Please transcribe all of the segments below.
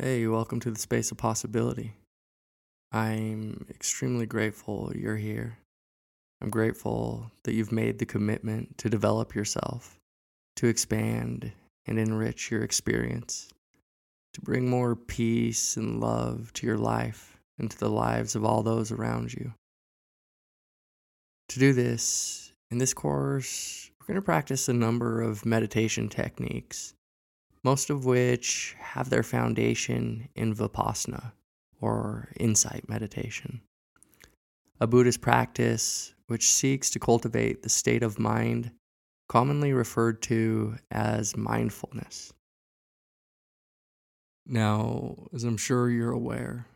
Hey, welcome to the space of possibility. I'm extremely grateful you're here. I'm grateful that you've made the commitment to develop yourself, to expand and enrich your experience, to bring more peace and love to your life and to the lives of all those around you. To do this, in this course, we're going to practice a number of meditation techniques most of which have their foundation in Vipassana or insight meditation, a Buddhist practice which seeks to cultivate the state of mind commonly referred to as mindfulness. Now, as I'm sure you're aware,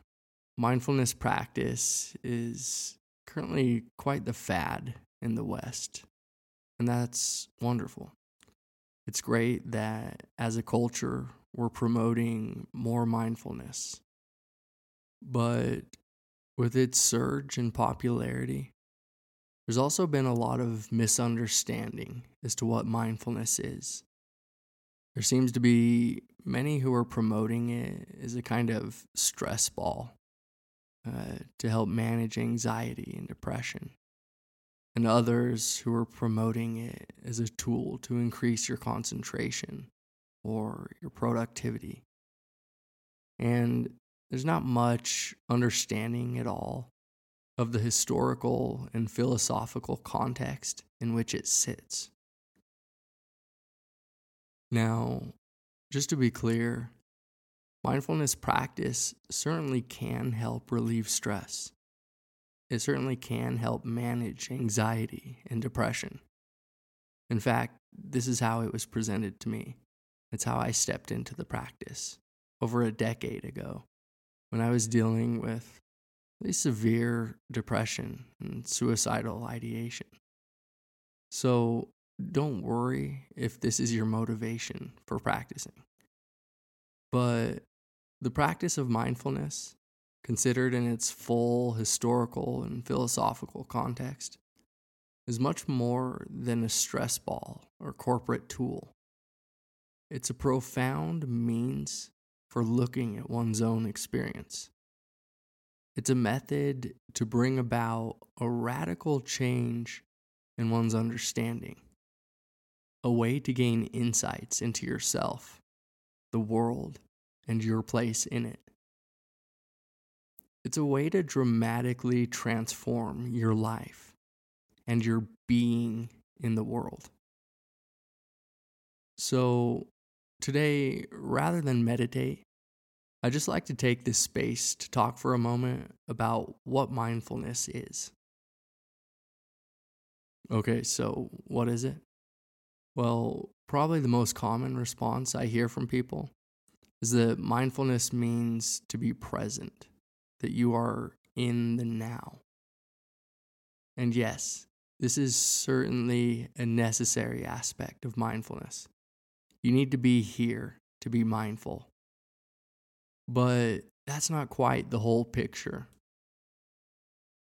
mindfulness practice is currently quite the fad in the West, and that's wonderful it's great that as a culture, we're promoting more mindfulness. But with its surge in popularity, there's also been a lot of misunderstanding as to what mindfulness is. There seems to be many who are promoting it as a kind of stress ball uh, to help manage anxiety and depression and others who are promoting it as a tool to increase your concentration or your productivity. And there's not much understanding at all of the historical and philosophical context in which it sits. Now, just to be clear, mindfulness practice certainly can help relieve stress it certainly can help manage anxiety and depression. In fact, this is how it was presented to me. It's how I stepped into the practice over a decade ago when I was dealing with really severe depression and suicidal ideation. So don't worry if this is your motivation for practicing. But the practice of mindfulness considered in its full historical and philosophical context, is much more than a stress ball or corporate tool. It's a profound means for looking at one's own experience. It's a method to bring about a radical change in one's understanding, a way to gain insights into yourself, the world, and your place in it. It's a way to dramatically transform your life and your being in the world. So, today, rather than meditate, I just like to take this space to talk for a moment about what mindfulness is. Okay, so what is it? Well, probably the most common response I hear from people is that mindfulness means to be present that you are in the now. And yes, this is certainly a necessary aspect of mindfulness. You need to be here to be mindful. But that's not quite the whole picture.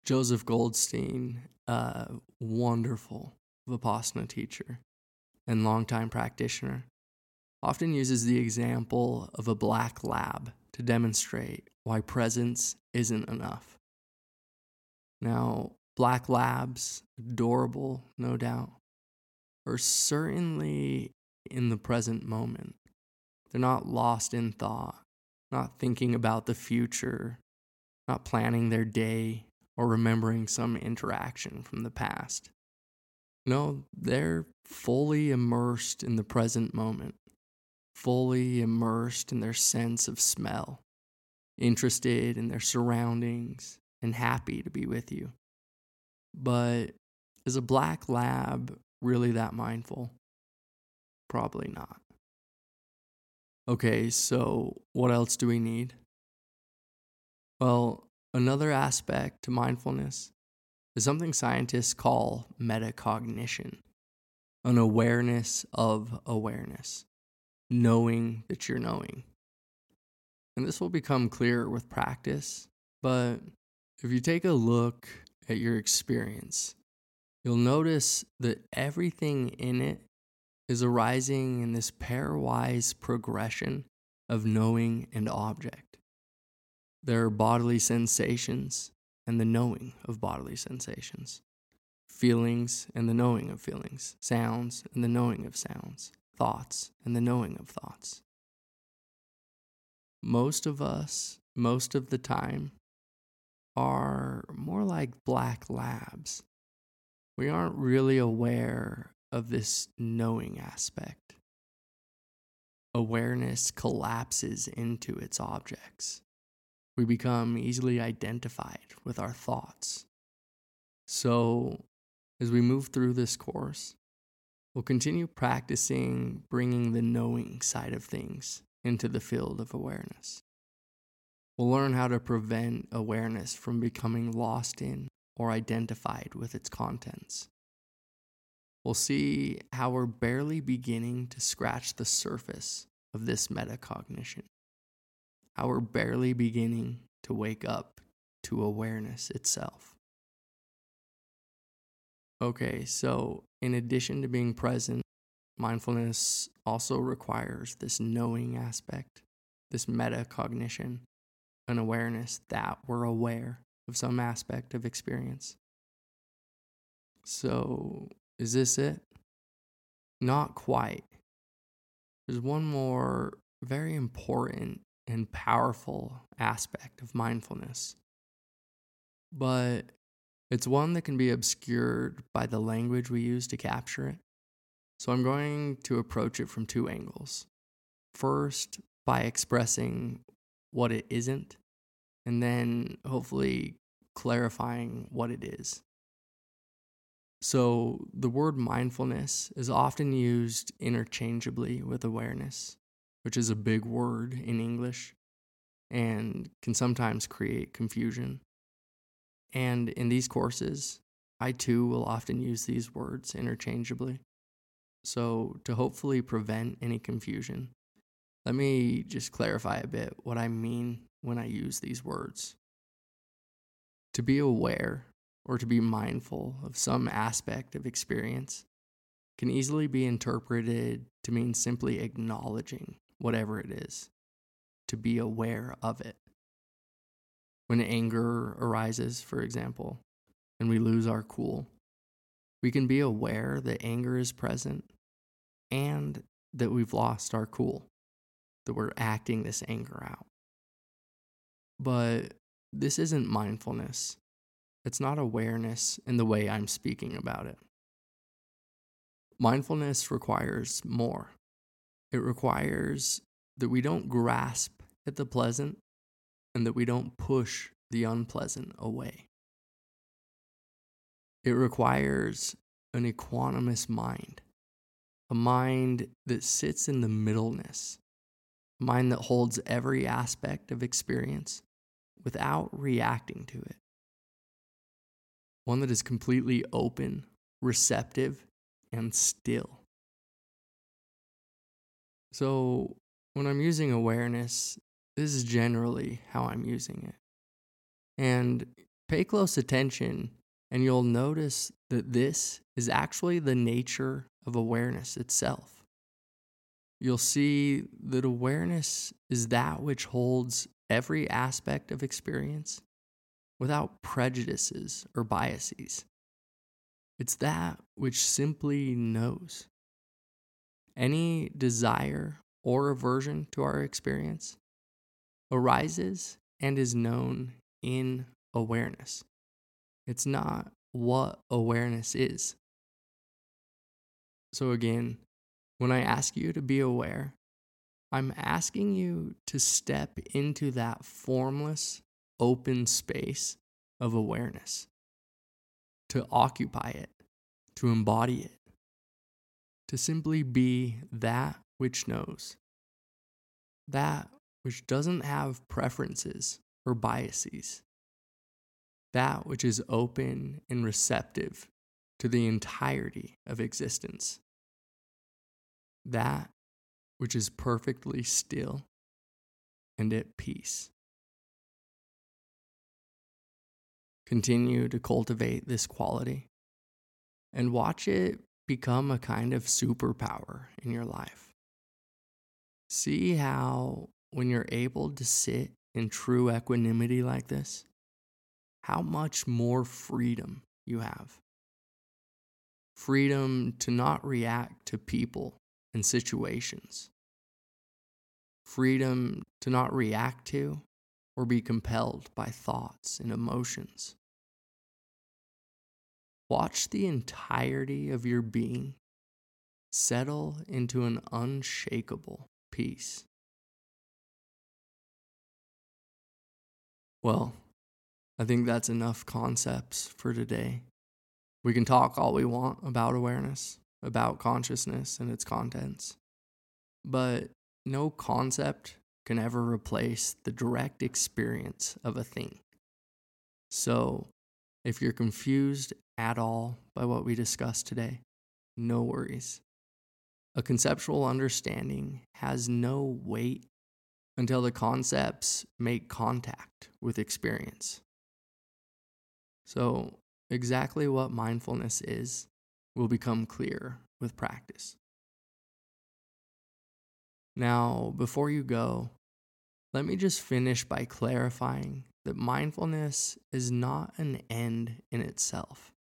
Joseph Goldstein, a wonderful Vipassana teacher and longtime practitioner, often uses the example of a black lab to demonstrate why presence isn't enough. Now, black labs, adorable, no doubt, are certainly in the present moment. They're not lost in thought, not thinking about the future, not planning their day or remembering some interaction from the past. No, they're fully immersed in the present moment fully immersed in their sense of smell, interested in their surroundings, and happy to be with you. But is a black lab really that mindful? Probably not. Okay, so what else do we need? Well, another aspect to mindfulness is something scientists call metacognition, an awareness of awareness knowing that you're knowing. And this will become clearer with practice, but if you take a look at your experience, you'll notice that everything in it is arising in this pairwise progression of knowing and object. There are bodily sensations and the knowing of bodily sensations, feelings and the knowing of feelings, sounds and the knowing of sounds, thoughts and the knowing of thoughts. Most of us, most of the time, are more like black labs. We aren't really aware of this knowing aspect. Awareness collapses into its objects. We become easily identified with our thoughts. So, as we move through this course, we'll continue practicing bringing the knowing side of things into the field of awareness. We'll learn how to prevent awareness from becoming lost in or identified with its contents. We'll see how we're barely beginning to scratch the surface of this metacognition, how we're barely beginning to wake up to awareness itself. Okay, so in addition to being present, mindfulness also requires this knowing aspect, this metacognition an awareness that we're aware of some aspect of experience. So, is this it? Not quite. There's one more very important and powerful aspect of mindfulness, but it's one that can be obscured by the language we use to capture it. So, I'm going to approach it from two angles. First, by expressing what it isn't, and then hopefully clarifying what it is. So, the word mindfulness is often used interchangeably with awareness, which is a big word in English and can sometimes create confusion. And in these courses, I too will often use these words interchangeably. So, to hopefully prevent any confusion, let me just clarify a bit what I mean when I use these words. To be aware or to be mindful of some aspect of experience can easily be interpreted to mean simply acknowledging whatever it is, to be aware of it. When anger arises, for example, and we lose our cool, we can be aware that anger is present and that we've lost our cool that we're acting this anger out. But this isn't mindfulness. It's not awareness in the way I'm speaking about it. Mindfulness requires more. It requires that we don't grasp at the pleasant and that we don't push the unpleasant away. It requires an equanimous mind, a mind that sits in the middleness a mind that holds every aspect of experience without reacting to it. One that is completely open, receptive, and still. So, when I'm using awareness, this is generally how I'm using it. And pay close attention, and you'll notice that this is actually the nature of awareness itself you'll see that awareness is that which holds every aspect of experience without prejudices or biases. It's that which simply knows. Any desire or aversion to our experience arises and is known in awareness. It's not what awareness is. So, again, when I ask you to be aware, I'm asking you to step into that formless, open space of awareness, to occupy it, to embody it, to simply be that which knows, that which doesn't have preferences or biases, that which is open and receptive to the entirety of existence that which is perfectly still and at peace. Continue to cultivate this quality and watch it become a kind of superpower in your life. See how when you're able to sit in true equanimity like this, how much more freedom you have. Freedom to not react to people and situations. Freedom to not react to or be compelled by thoughts and emotions. Watch the entirety of your being settle into an unshakable peace. Well, I think that's enough concepts for today. We can talk all we want about awareness, about consciousness and its contents, but no concept can ever replace the direct experience of a thing. So, if you're confused at all by what we discussed today, no worries. A conceptual understanding has no weight until the concepts make contact with experience. So, exactly what mindfulness is will become clear with practice. Now, before you go, let me just finish by clarifying that mindfulness is not an end in itself.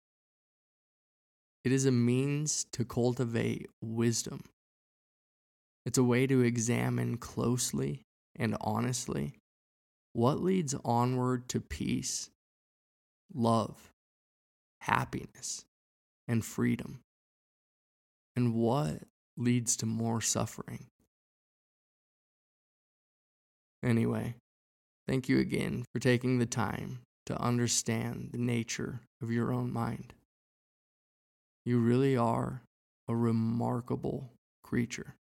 It is a means to cultivate wisdom. It's a way to examine closely and honestly what leads onward to peace, love, happiness, and freedom, and what leads to more suffering. Anyway, thank you again for taking the time to understand the nature of your own mind. You really are a remarkable creature.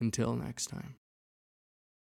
Until next time.